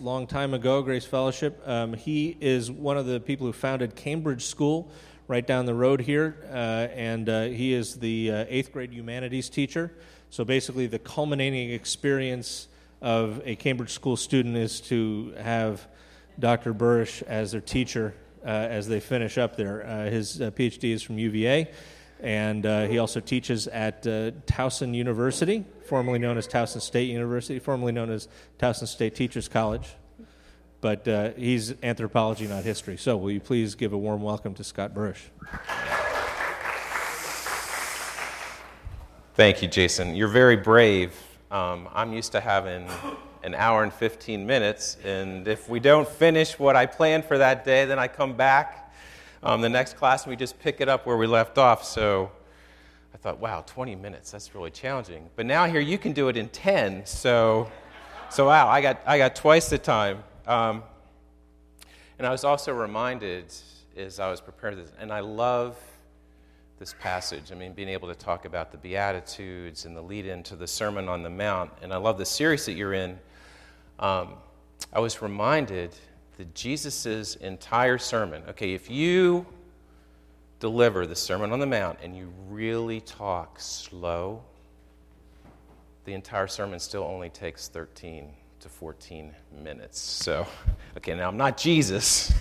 long time ago, Grace Fellowship. Um, he is one of the people who founded Cambridge School right down the road here, uh, and uh, he is the uh, eighth grade humanities teacher. So basically, the culminating experience of a Cambridge School student is to have Dr. Burrish as their teacher uh, as they finish up there. Uh, his uh, PhD is from UVA, and uh, he also teaches at uh, Towson University, formerly known as Towson State University, formerly known as Towson State Teachers College. But uh, he's anthropology, not history. So, will you please give a warm welcome to Scott Burrish? Thank you, Jason. You're very brave. Um, I'm used to having an hour and 15 minutes, and if we don't finish what I planned for that day, then I come back um, the next class and we just pick it up where we left off. So I thought, wow, 20 minutes, that's really challenging. But now here you can do it in 10, so, so wow, I got, I got twice the time. Um, and I was also reminded as I was preparing this, and I love this passage. I mean, being able to talk about the Beatitudes and the lead into the Sermon on the Mount. And I love the series that you're in. Um, I was reminded that Jesus' entire sermon, okay, if you deliver the Sermon on the Mount and you really talk slow, the entire sermon still only takes 13 to 14 minutes. So, okay, now I'm not Jesus,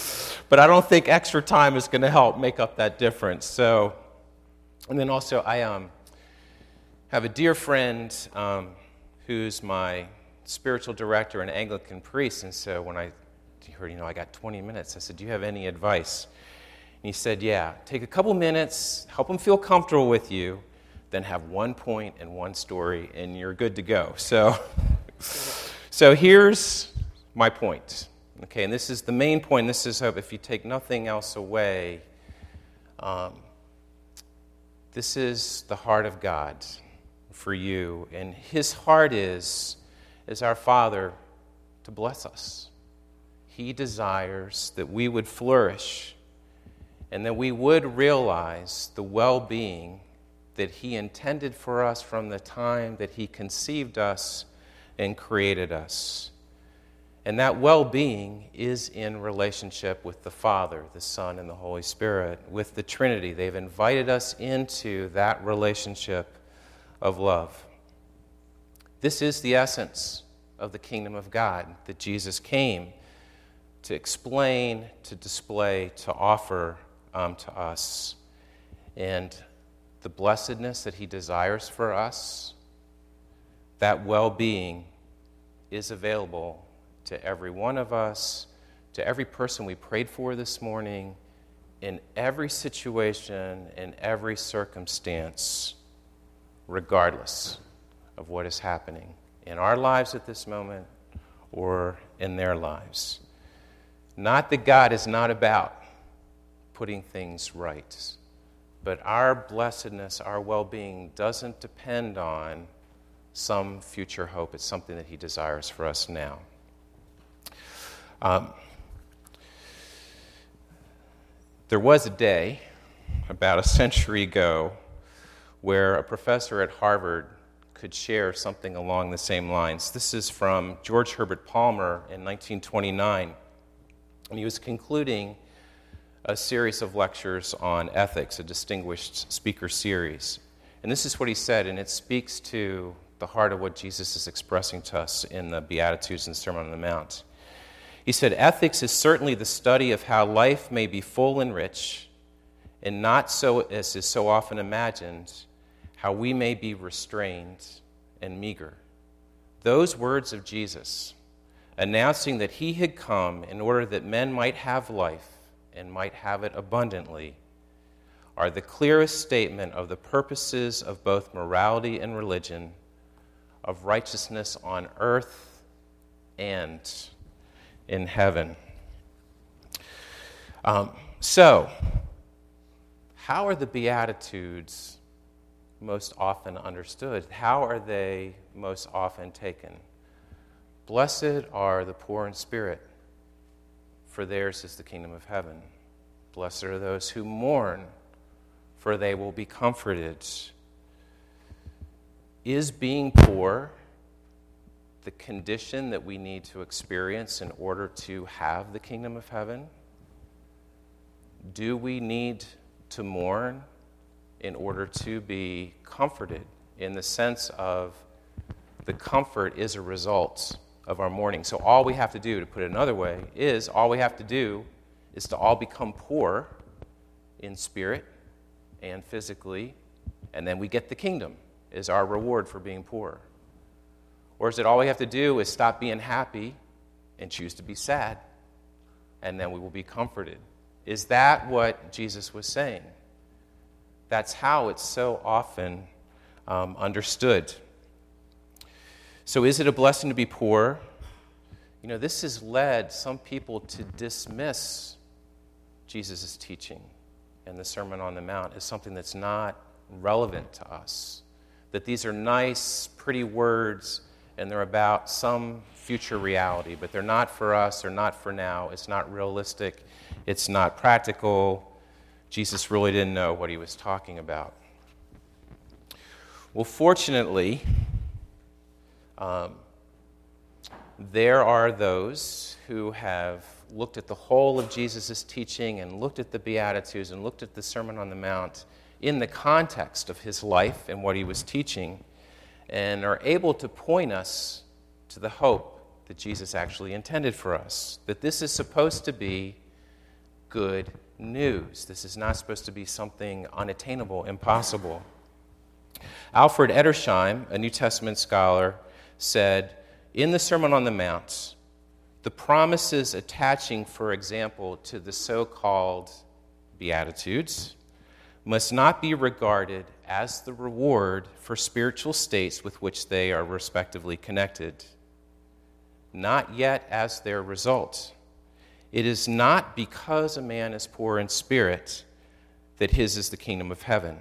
but I don't think extra time is going to help make up that difference. So, and then also, I um, have a dear friend um, who's my spiritual director and Anglican priest. And so when I heard, you know, I got 20 minutes, I said, Do you have any advice? And he said, Yeah, take a couple minutes, help them feel comfortable with you, then have one point and one story, and you're good to go. So, so here's my point. Okay, and this is the main point. This is hope. if you take nothing else away, um, this is the heart of God for you. And his heart is is our Father to bless us. He desires that we would flourish and that we would realize the well being that He intended for us from the time that He conceived us and created us. And that well being is in relationship with the Father, the Son, and the Holy Spirit, with the Trinity. They've invited us into that relationship of love. This is the essence of the kingdom of God that Jesus came to explain, to display, to offer um, to us. And the blessedness that he desires for us, that well being, is available to every one of us, to every person we prayed for this morning, in every situation, in every circumstance, regardless of what is happening in our lives at this moment or in their lives. Not that God is not about putting things right, but our blessedness, our well being doesn't depend on some future hope. It's something that He desires for us now. Um, there was a day about a century ago where a professor at Harvard could share something along the same lines. This is from George Herbert Palmer in 1929, and he was concluding a series of lectures on ethics, a distinguished speaker series. And this is what he said, and it speaks to the heart of what Jesus is expressing to us in the Beatitudes and Sermon on the Mount. He said, Ethics is certainly the study of how life may be full and rich, and not so as is so often imagined how we may be restrained and meager. Those words of Jesus, announcing that he had come in order that men might have life and might have it abundantly, are the clearest statement of the purposes of both morality and religion, of righteousness on earth and in heaven. Um, so, how are the Beatitudes most often understood? How are they most often taken? Blessed are the poor in spirit, for theirs is the kingdom of heaven. Blessed are those who mourn, for they will be comforted. Is being poor the condition that we need to experience in order to have the kingdom of heaven? Do we need to mourn in order to be comforted in the sense of the comfort is a result of our mourning? So, all we have to do, to put it another way, is all we have to do is to all become poor in spirit and physically, and then we get the kingdom, is our reward for being poor. Or is it all we have to do is stop being happy and choose to be sad, and then we will be comforted? Is that what Jesus was saying? That's how it's so often um, understood. So, is it a blessing to be poor? You know, this has led some people to dismiss Jesus' teaching and the Sermon on the Mount as something that's not relevant to us. That these are nice, pretty words, and they're about some future reality, but they're not for us, they're not for now. It's not realistic, it's not practical. Jesus really didn't know what he was talking about. Well, fortunately, um, there are those who have looked at the whole of Jesus' teaching and looked at the Beatitudes and looked at the Sermon on the Mount in the context of his life and what he was teaching, and are able to point us to the hope that Jesus actually intended for us. That this is supposed to be good news. This is not supposed to be something unattainable, impossible. Alfred Edersheim, a New Testament scholar, said in the Sermon on the Mount, the promises attaching, for example, to the so called Beatitudes must not be regarded as the reward for spiritual states with which they are respectively connected, not yet as their result. It is not because a man is poor in spirit that his is the kingdom of heaven,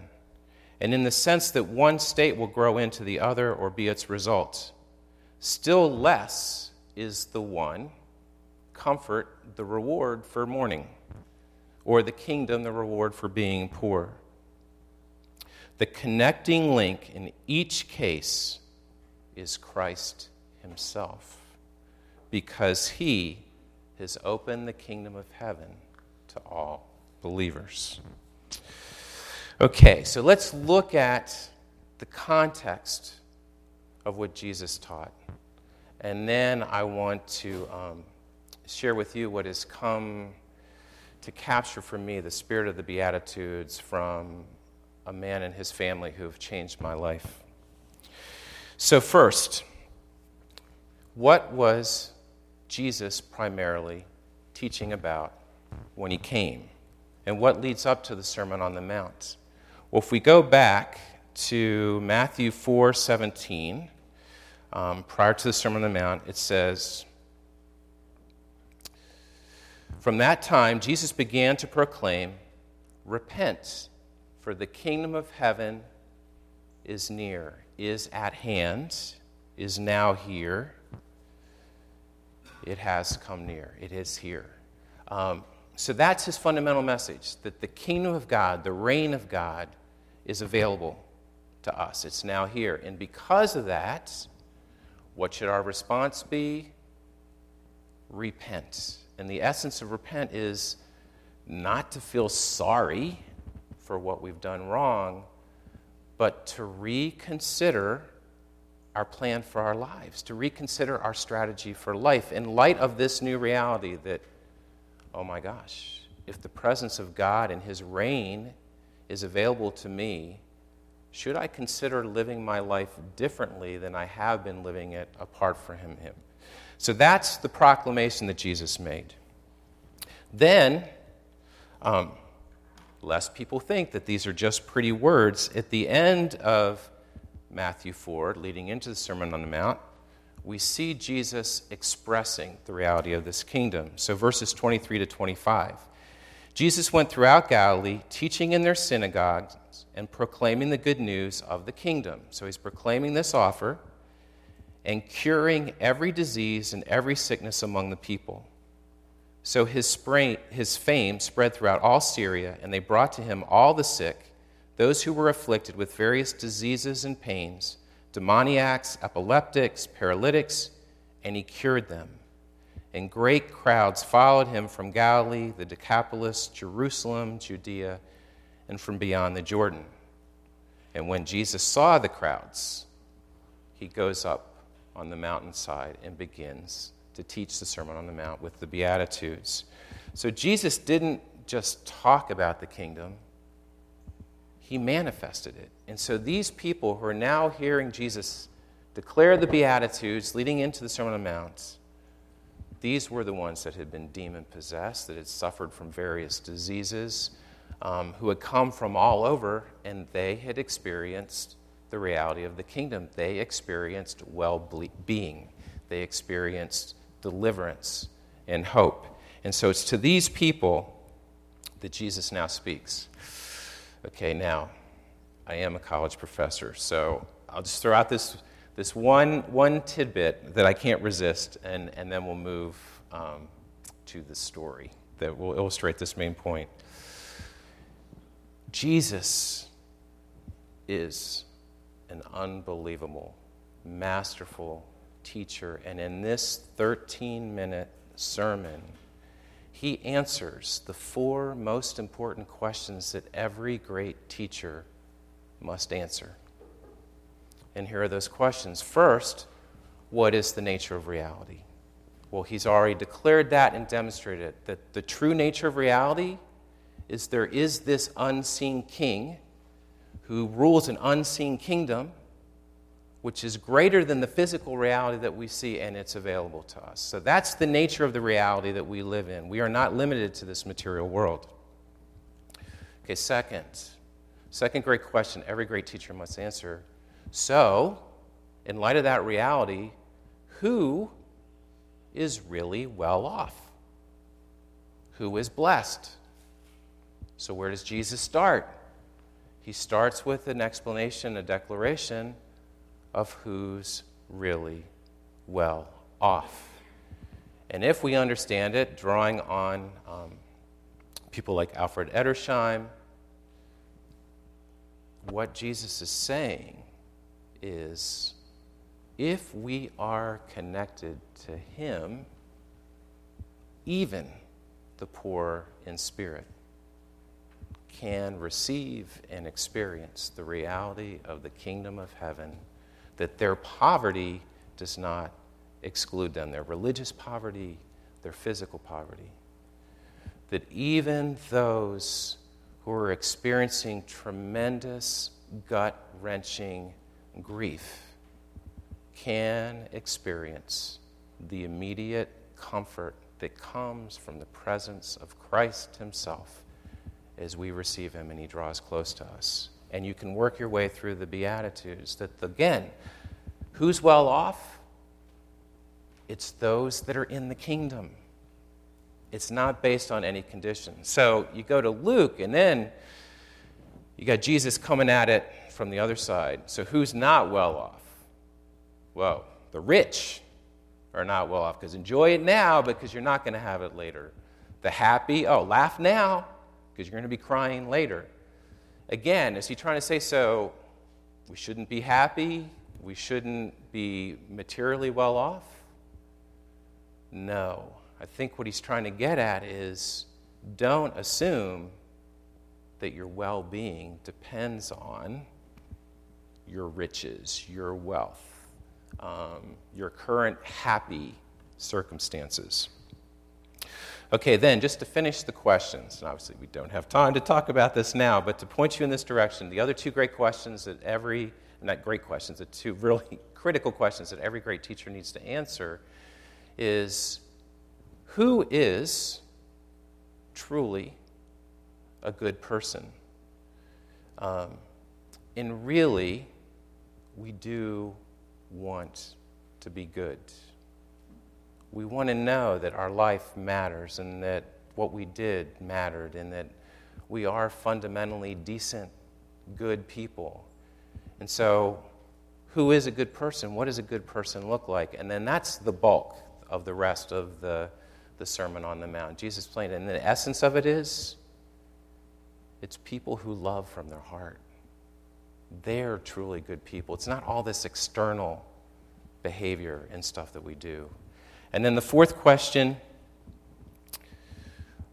and in the sense that one state will grow into the other or be its result. Still less is the one comfort the reward for mourning, or the kingdom the reward for being poor. The connecting link in each case is Christ Himself, because He has opened the kingdom of heaven to all believers. Okay, so let's look at the context of what Jesus taught. And then I want to um, share with you what has come to capture for me the spirit of the Beatitudes from a man and his family who have changed my life. So, first, what was Jesus primarily teaching about when he came? And what leads up to the Sermon on the Mount? Well, if we go back to Matthew 4 17, um, prior to the Sermon on the Mount, it says, From that time, Jesus began to proclaim, Repent, for the kingdom of heaven is near, is at hand, is now here. It has come near, it is here. Um, so that's his fundamental message that the kingdom of God, the reign of God, is available to us. It's now here. And because of that, what should our response be? Repent. And the essence of repent is not to feel sorry for what we've done wrong, but to reconsider our plan for our lives, to reconsider our strategy for life in light of this new reality that, oh my gosh, if the presence of God and His reign is available to me, should I consider living my life differently than I have been living it apart from Him? So that's the proclamation that Jesus made. Then, um, lest people think that these are just pretty words, at the end of Matthew 4, leading into the Sermon on the Mount, we see Jesus expressing the reality of this kingdom. So, verses 23 to 25. Jesus went throughout Galilee, teaching in their synagogues and proclaiming the good news of the kingdom. So, he's proclaiming this offer and curing every disease and every sickness among the people. So his, spray, his fame spread throughout all Syria, and they brought to him all the sick, those who were afflicted with various diseases and pains demoniacs, epileptics, paralytics, and he cured them. And great crowds followed him from Galilee, the Decapolis, Jerusalem, Judea, and from beyond the Jordan. And when Jesus saw the crowds, he goes up on the mountainside and begins to teach the Sermon on the Mount with the Beatitudes. So Jesus didn't just talk about the kingdom, he manifested it. And so these people who are now hearing Jesus declare the Beatitudes leading into the Sermon on the Mount, these were the ones that had been demon possessed, that had suffered from various diseases, um, who had come from all over, and they had experienced the reality of the kingdom. They experienced well being, they experienced deliverance and hope. And so it's to these people that Jesus now speaks. Okay, now, I am a college professor, so I'll just throw out this, this one, one tidbit that I can't resist, and, and then we'll move um, to the story that will illustrate this main point. Jesus is an unbelievable, masterful teacher, and in this 13 minute sermon, he answers the four most important questions that every great teacher must answer. And here are those questions. First, what is the nature of reality? Well, he's already declared that and demonstrated it that the true nature of reality is there is this unseen king who rules an unseen kingdom which is greater than the physical reality that we see and it's available to us. So that's the nature of the reality that we live in. We are not limited to this material world. Okay, second, second great question every great teacher must answer. So, in light of that reality, who is really well off? Who is blessed? So, where does Jesus start? He starts with an explanation, a declaration of who's really well off. And if we understand it, drawing on um, people like Alfred Edersheim, what Jesus is saying is if we are connected to Him, even the poor in spirit can receive and experience the reality of the kingdom of heaven that their poverty does not exclude them, their religious poverty, their physical poverty. That even those who are experiencing tremendous gut wrenching grief can experience the immediate comfort that comes from the presence of Christ Himself as we receive Him and He draws close to us and you can work your way through the Beatitudes. That, again, who's well off? It's those that are in the kingdom. It's not based on any condition. So you go to Luke, and then you got Jesus coming at it from the other side. So who's not well off? Well, the rich are not well off because enjoy it now because you're not going to have it later. The happy, oh, laugh now because you're going to be crying later. Again, is he trying to say so we shouldn't be happy? We shouldn't be materially well off? No. I think what he's trying to get at is don't assume that your well being depends on your riches, your wealth, um, your current happy circumstances. Okay, then, just to finish the questions, and obviously we don't have time to talk about this now, but to point you in this direction, the other two great questions that every, not great questions, the two really critical questions that every great teacher needs to answer is who is truly a good person? Um, and really, we do want to be good we want to know that our life matters and that what we did mattered and that we are fundamentally decent, good people. And so, who is a good person? What does a good person look like? And then that's the bulk of the rest of the, the Sermon on the Mount. Jesus explained, and the essence of it is it's people who love from their heart. They're truly good people. It's not all this external behavior and stuff that we do. And then the fourth question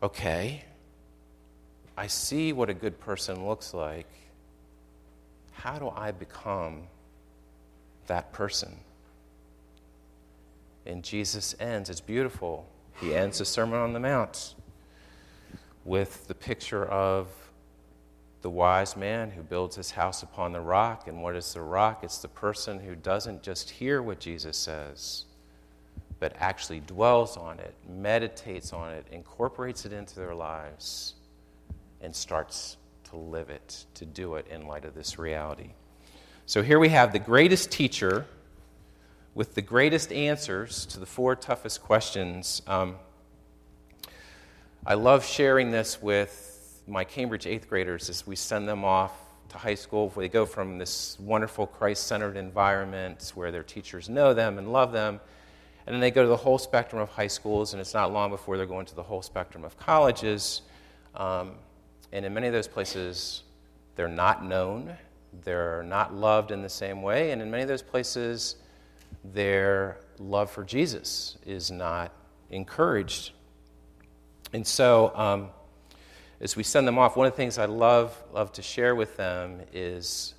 okay, I see what a good person looks like. How do I become that person? And Jesus ends, it's beautiful. He ends the Sermon on the Mount with the picture of the wise man who builds his house upon the rock. And what is the rock? It's the person who doesn't just hear what Jesus says, but actually dwells on it, meditates on it, incorporates it into their lives, and starts to live it, to do it in light of this reality. So here we have the greatest teacher with the greatest answers to the four toughest questions. Um, I love sharing this with my Cambridge eighth graders as we send them off to high school. They go from this wonderful Christ centered environment where their teachers know them and love them, and then they go to the whole spectrum of high schools, and it's not long before they're going to the whole spectrum of colleges. Um, and in many of those places, they're not known, they're not loved in the same way, and in many of those places, their love for Jesus is not encouraged. And so, um, as we send them off, one of the things I love, love to share with them is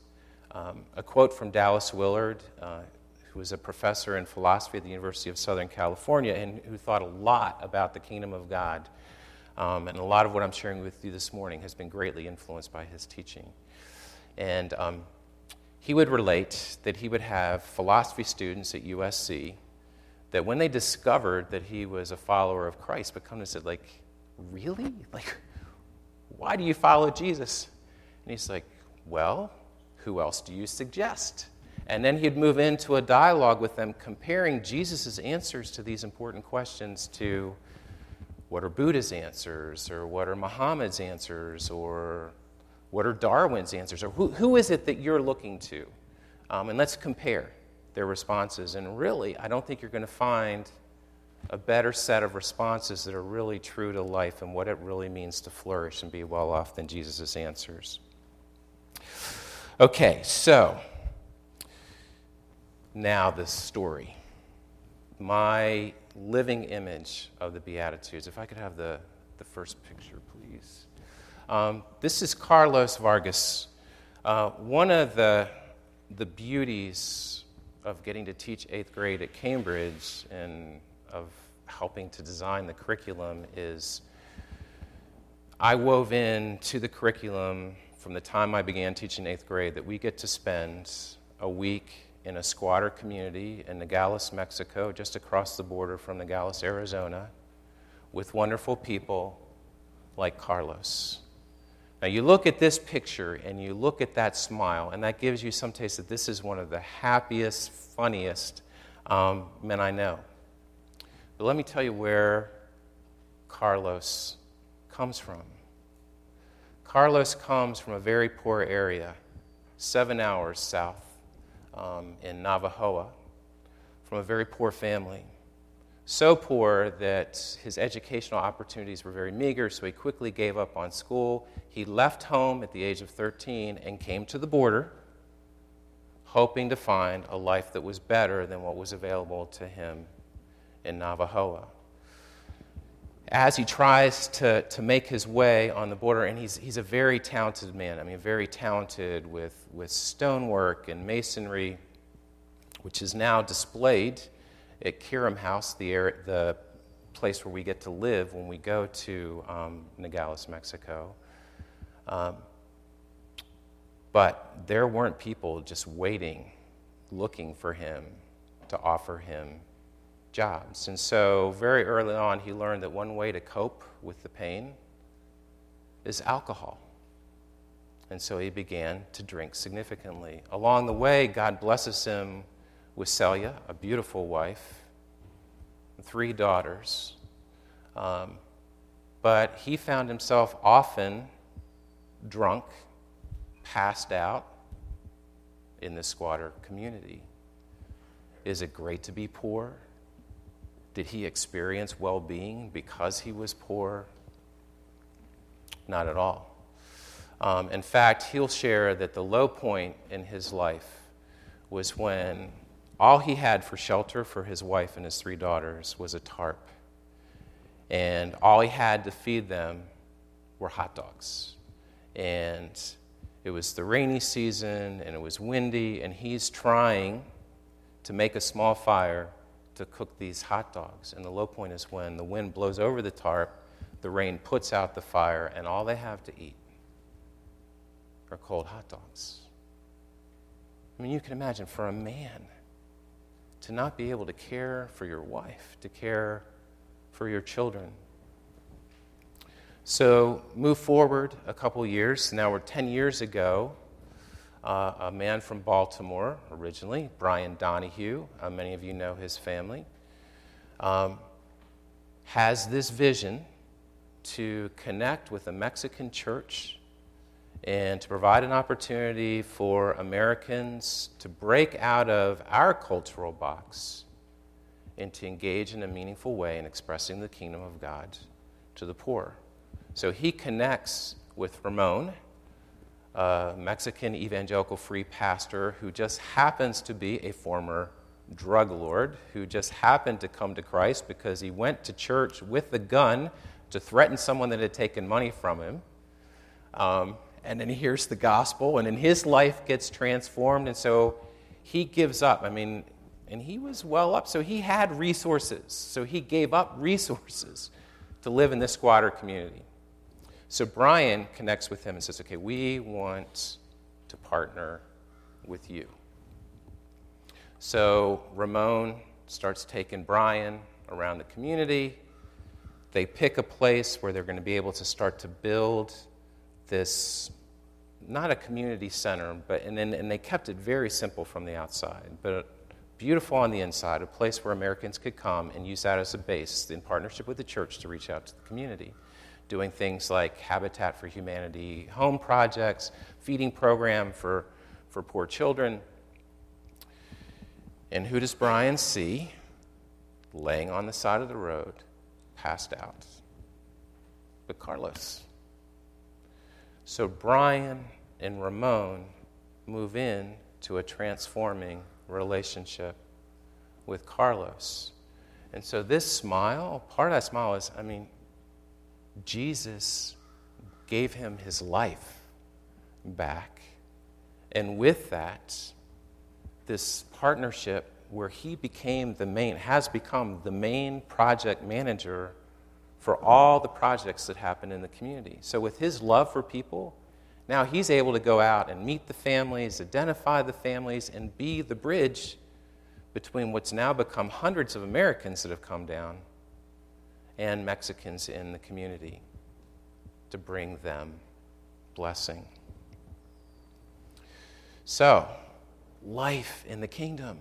um, a quote from Dallas Willard, uh, who was a professor in philosophy at the University of Southern California and who thought a lot about the kingdom of God. Um, and a lot of what I'm sharing with you this morning has been greatly influenced by his teaching. And um, he would relate that he would have philosophy students at USC that when they discovered that he was a follower of Christ, but come and said, like, really? Like, why do you follow Jesus? And he's like, Well, who else do you suggest? And then he'd move into a dialogue with them, comparing Jesus' answers to these important questions to what are Buddha's answers, or what are Muhammad's answers, or what are Darwin's answers, or who, who is it that you're looking to? Um, and let's compare their responses. And really, I don't think you're going to find a better set of responses that are really true to life and what it really means to flourish and be well off than Jesus' answers. Okay, so now this story. My living image of the Beatitudes. If I could have the, the first picture, please. Um, this is Carlos Vargas. Uh, one of the, the beauties of getting to teach eighth grade at Cambridge and of helping to design the curriculum is I wove in to the curriculum from the time I began teaching eighth grade that we get to spend a week in a squatter community in Nogales, Mexico, just across the border from Nogales, Arizona, with wonderful people like Carlos. Now, you look at this picture and you look at that smile, and that gives you some taste that this is one of the happiest, funniest um, men I know. But let me tell you where Carlos comes from. Carlos comes from a very poor area, seven hours south um, in Navajoa, from a very poor family. So poor that his educational opportunities were very meager, so he quickly gave up on school. He left home at the age of 13 and came to the border, hoping to find a life that was better than what was available to him in Navajoa. As he tries to, to make his way on the border, and he's, he's a very talented man, I mean, very talented with, with stonework and masonry, which is now displayed at Kiram House, the, air, the place where we get to live when we go to um, Nogales, Mexico. Um, but there weren't people just waiting, looking for him to offer him jobs. And so, very early on, he learned that one way to cope with the pain is alcohol. And so he began to drink significantly. Along the way, God blesses him with Celia, a beautiful wife, three daughters. Um, but he found himself often drunk, passed out in the squatter community. Is it great to be poor? Did he experience well being because he was poor? Not at all. Um, in fact, he'll share that the low point in his life was when all he had for shelter for his wife and his three daughters was a tarp. And all he had to feed them were hot dogs. And it was the rainy season and it was windy, and he's trying to make a small fire to cook these hot dogs. And the low point is when the wind blows over the tarp, the rain puts out the fire, and all they have to eat are cold hot dogs. I mean, you can imagine for a man to not be able to care for your wife, to care for your children. So, move forward a couple years. Now we're 10 years ago. Uh, a man from Baltimore, originally, Brian Donahue, uh, many of you know his family, um, has this vision to connect with a Mexican church and to provide an opportunity for Americans to break out of our cultural box and to engage in a meaningful way in expressing the kingdom of God to the poor. So he connects with Ramon, a Mexican evangelical free pastor who just happens to be a former drug lord who just happened to come to Christ because he went to church with a gun to threaten someone that had taken money from him. Um, and then he hears the gospel, and then his life gets transformed, and so he gives up. I mean, and he was well up, so he had resources. So he gave up resources to live in this squatter community. So Brian connects with him and says, Okay, we want to partner with you. So Ramon starts taking Brian around the community. They pick a place where they're going to be able to start to build this not a community center, but and, then, and they kept it very simple from the outside, but beautiful on the inside, a place where Americans could come and use that as a base in partnership with the church to reach out to the community, doing things like Habitat for Humanity home projects, feeding program for, for poor children. And who does Brian see laying on the side of the road, passed out? But Carlos. So Brian and Ramon move in to a transforming relationship with Carlos. And so this smile, part of that smile is, I mean, Jesus gave him his life back. And with that, this partnership where he became the main, has become the main project manager for all the projects that happen in the community. So, with his love for people, now he's able to go out and meet the families, identify the families, and be the bridge between what's now become hundreds of Americans that have come down and Mexicans in the community to bring them blessing. So, life in the kingdom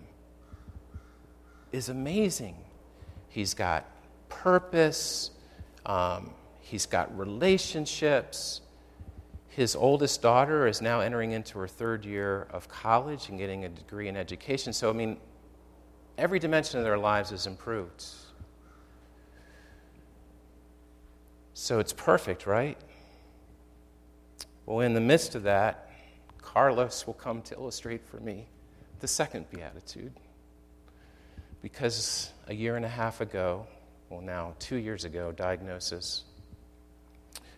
is amazing. He's got purpose, um, he's got relationships. His oldest daughter is now entering into her third year of college and getting a degree in education. So, I mean, every dimension of their lives is improved. So it's perfect, right? Well, in the midst of that, Carlos will come to illustrate for me the second beatitude. Because a year and a half ago, well, now two years ago, diagnosis.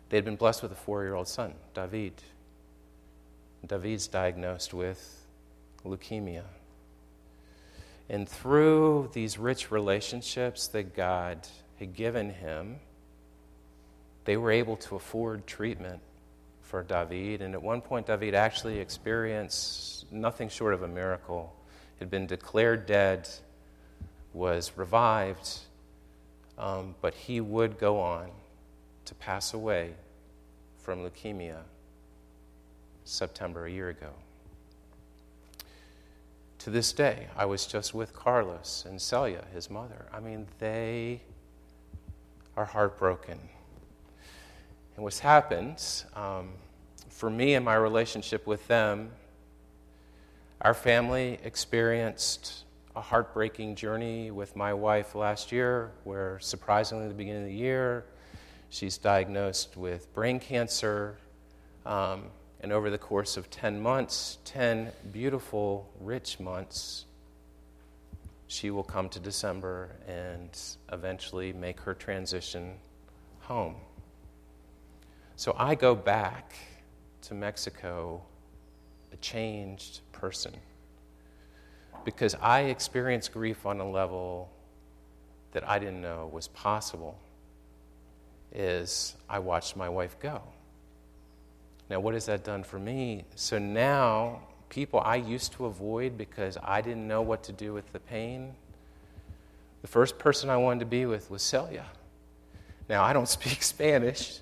They had been blessed with a four year old son, David. David's diagnosed with leukemia. And through these rich relationships that God had given him, they were able to afford treatment for David. And at one point, David actually experienced nothing short of a miracle. Had been declared dead, was revived, um, but he would go on to pass away from leukemia September a year ago. To this day, I was just with Carlos and Celia, his mother. I mean, they are heartbroken. And what's happened um, for me and my relationship with them, our family experienced a heartbreaking journey with my wife last year, where surprisingly, at the beginning of the year, she's diagnosed with brain cancer. Um, and over the course of 10 months, 10 beautiful, rich months, she will come to December and eventually make her transition home. So I go back to Mexico a changed person because I experienced grief on a level that I didn't know was possible is I watched my wife go. Now, what has that done for me? So now, people I used to avoid because I didn't know what to do with the pain, the first person I wanted to be with was Celia. Now, I don't speak Spanish.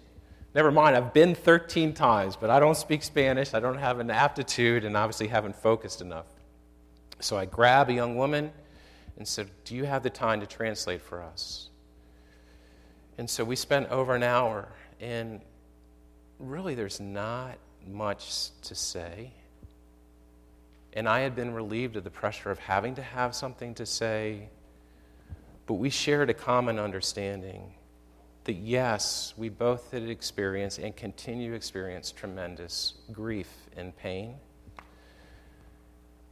Never mind, I've been 13 times, but I don't speak Spanish. I don't have an aptitude and obviously haven't focused enough. So I grab a young woman and said, Do you have the time to translate for us? And so we spent over an hour, and really there's not much to say. And I had been relieved of the pressure of having to have something to say, but we shared a common understanding that yes, we both had experienced and continue to experience tremendous grief and pain.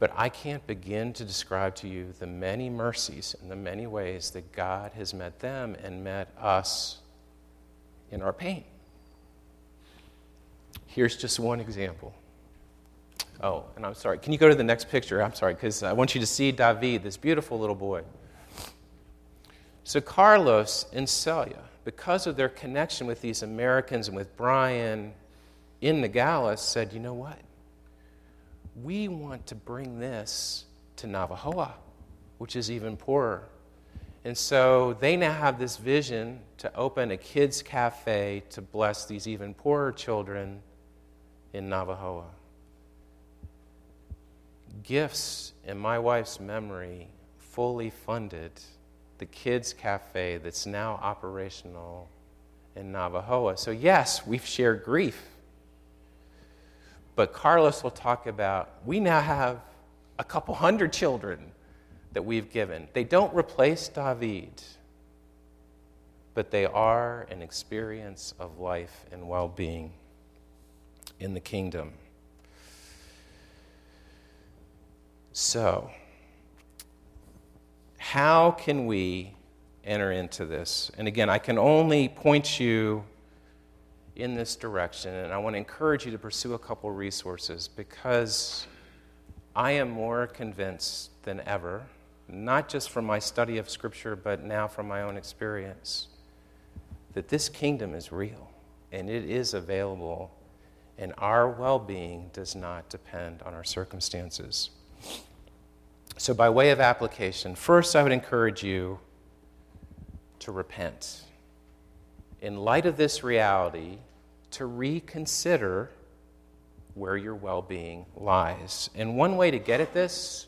But I can't begin to describe to you the many mercies and the many ways that God has met them and met us in our pain. Here's just one example. Oh, and I'm sorry. Can you go to the next picture? I'm sorry, because I want you to see David, this beautiful little boy. So, Carlos and Celia, because of their connection with these Americans and with Brian in Nogales, said, you know what? We want to bring this to Navajoa, which is even poorer. And so they now have this vision to open a kids' cafe to bless these even poorer children in Navajoa. Gifts in my wife's memory fully funded the kids' cafe that's now operational in Navajoa. So, yes, we've shared grief. But Carlos will talk about we now have a couple hundred children that we've given. They don't replace David, but they are an experience of life and well being in the kingdom. So, how can we enter into this? And again, I can only point you in this direction, and I want to encourage you to pursue a couple resources because I am more convinced than ever, not just from my study of Scripture, but now from my own experience, that this kingdom is real and it is available, and our well being does not depend on our circumstances. So, by way of application, first I would encourage you to repent. In light of this reality, to reconsider where your well being lies. And one way to get at this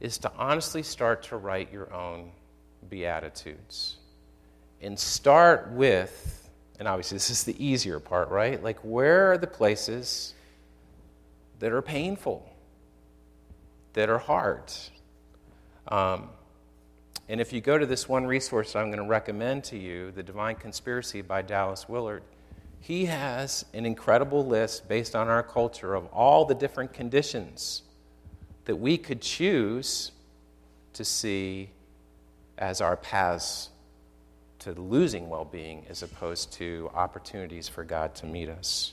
is to honestly start to write your own Beatitudes. And start with, and obviously this is the easier part, right? Like, where are the places that are painful? That are hard. Um, and if you go to this one resource I'm going to recommend to you, The Divine Conspiracy by Dallas Willard, he has an incredible list based on our culture of all the different conditions that we could choose to see as our paths to losing well being as opposed to opportunities for God to meet us.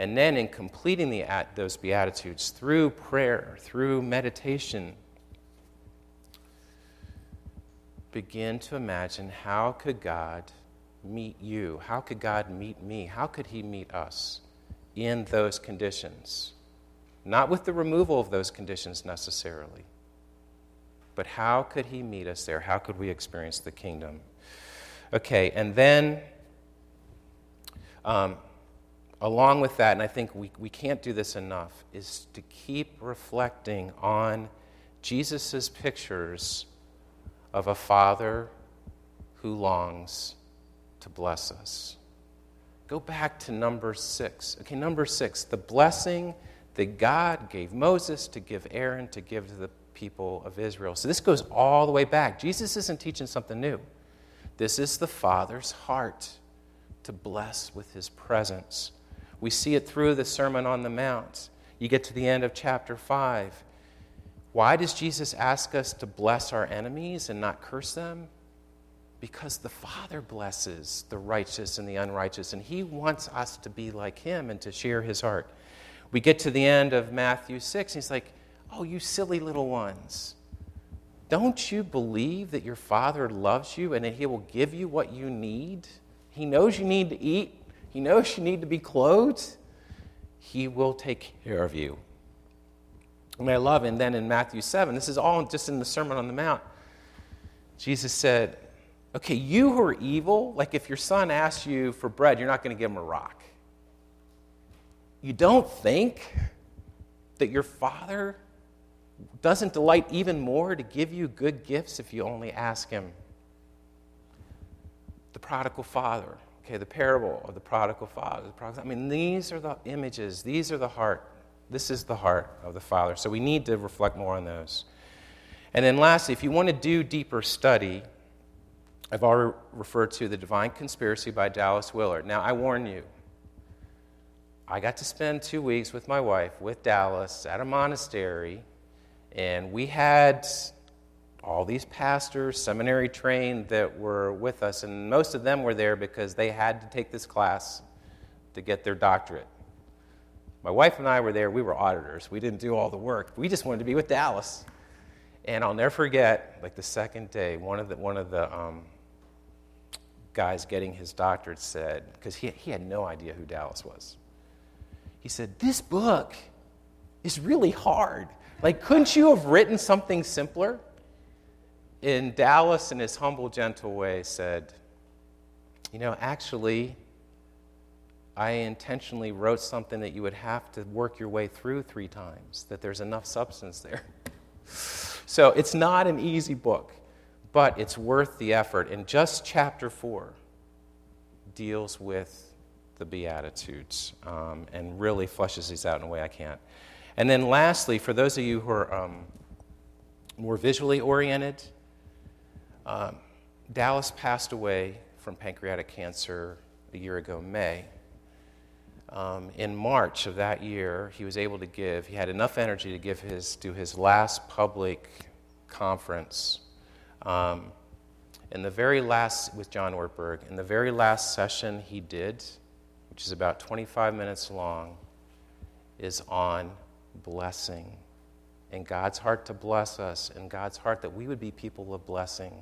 And then in completing the, those Beatitudes through prayer, through meditation, begin to imagine how could God meet you? How could God meet me? How could He meet us in those conditions? Not with the removal of those conditions necessarily, but how could He meet us there? How could we experience the kingdom? Okay, and then um, along with that, and I think we, we can't do this enough, is to keep reflecting on Jesus' pictures of a father who longs to bless us. Go back to number six. Okay, number six, the blessing that God gave Moses to give Aaron to give to the people of Israel. So this goes all the way back. Jesus isn't teaching something new. This is the Father's heart to bless with his presence. We see it through the Sermon on the Mount. You get to the end of chapter 5. Why does Jesus ask us to bless our enemies and not curse them? Because the Father blesses the righteous and the unrighteous, and He wants us to be like Him and to share His heart. We get to the end of Matthew 6, and He's like, Oh, you silly little ones. Don't you believe that your Father loves you and that He will give you what you need? He knows you need to eat, He knows you need to be clothed. He will take care of you. And I love, and then in Matthew 7, this is all just in the Sermon on the Mount, Jesus said, Okay, you who are evil, like if your son asks you for bread, you're not going to give him a rock. You don't think that your father doesn't delight even more to give you good gifts if you only ask him? The prodigal father, okay, the parable of the prodigal father. The prodigal, I mean, these are the images, these are the heart. This is the heart of the Father. So we need to reflect more on those. And then lastly, if you want to do deeper study, I've already referred to The Divine Conspiracy by Dallas Willard. Now, I warn you, I got to spend two weeks with my wife, with Dallas, at a monastery, and we had all these pastors, seminary trained, that were with us, and most of them were there because they had to take this class to get their doctorate. My wife and I were there, we were auditors. We didn't do all the work, we just wanted to be with Dallas. And I'll never forget, like the second day, one of the, one of the um, guys getting his doctorate said, because he, he had no idea who Dallas was. He said, This book is really hard. Like, couldn't you have written something simpler? In Dallas, in his humble, gentle way, said, You know, actually, I intentionally wrote something that you would have to work your way through three times, that there's enough substance there. so it's not an easy book, but it's worth the effort. And just chapter four deals with the Beatitudes um, and really flushes these out in a way I can't. And then, lastly, for those of you who are um, more visually oriented, um, Dallas passed away from pancreatic cancer a year ago, May. Um, in March of that year, he was able to give, he had enough energy to give his, do his last public conference. Um, in the very last, with John Ortberg, in the very last session he did, which is about 25 minutes long, is on blessing and God's heart to bless us and God's heart that we would be people of blessing.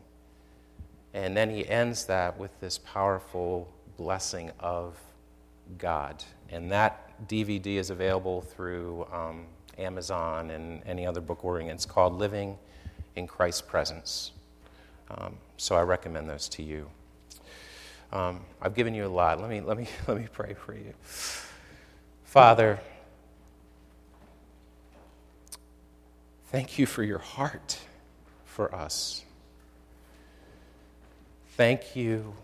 And then he ends that with this powerful blessing of God. And that DVD is available through um, Amazon and any other book ordering. It's called Living in Christ's Presence. Um, so I recommend those to you. Um, I've given you a lot. Let me, let, me, let me pray for you. Father, thank you for your heart for us. Thank you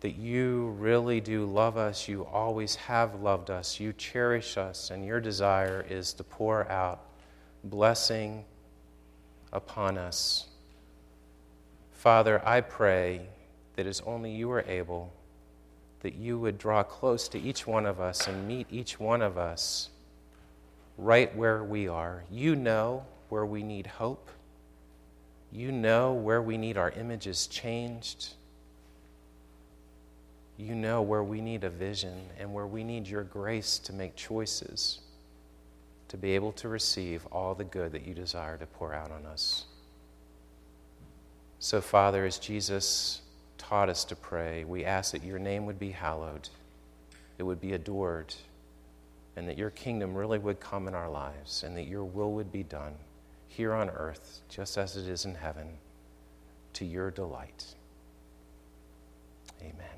that you really do love us. You always have loved us. You cherish us, and your desire is to pour out blessing upon us. Father, I pray that as only you are able, that you would draw close to each one of us and meet each one of us right where we are. You know where we need hope. You know where we need our images changed. You know where we need a vision and where we need your grace to make choices to be able to receive all the good that you desire to pour out on us. So, Father, as Jesus taught us to pray, we ask that your name would be hallowed, it would be adored, and that your kingdom really would come in our lives, and that your will would be done here on earth, just as it is in heaven, to your delight. Amen.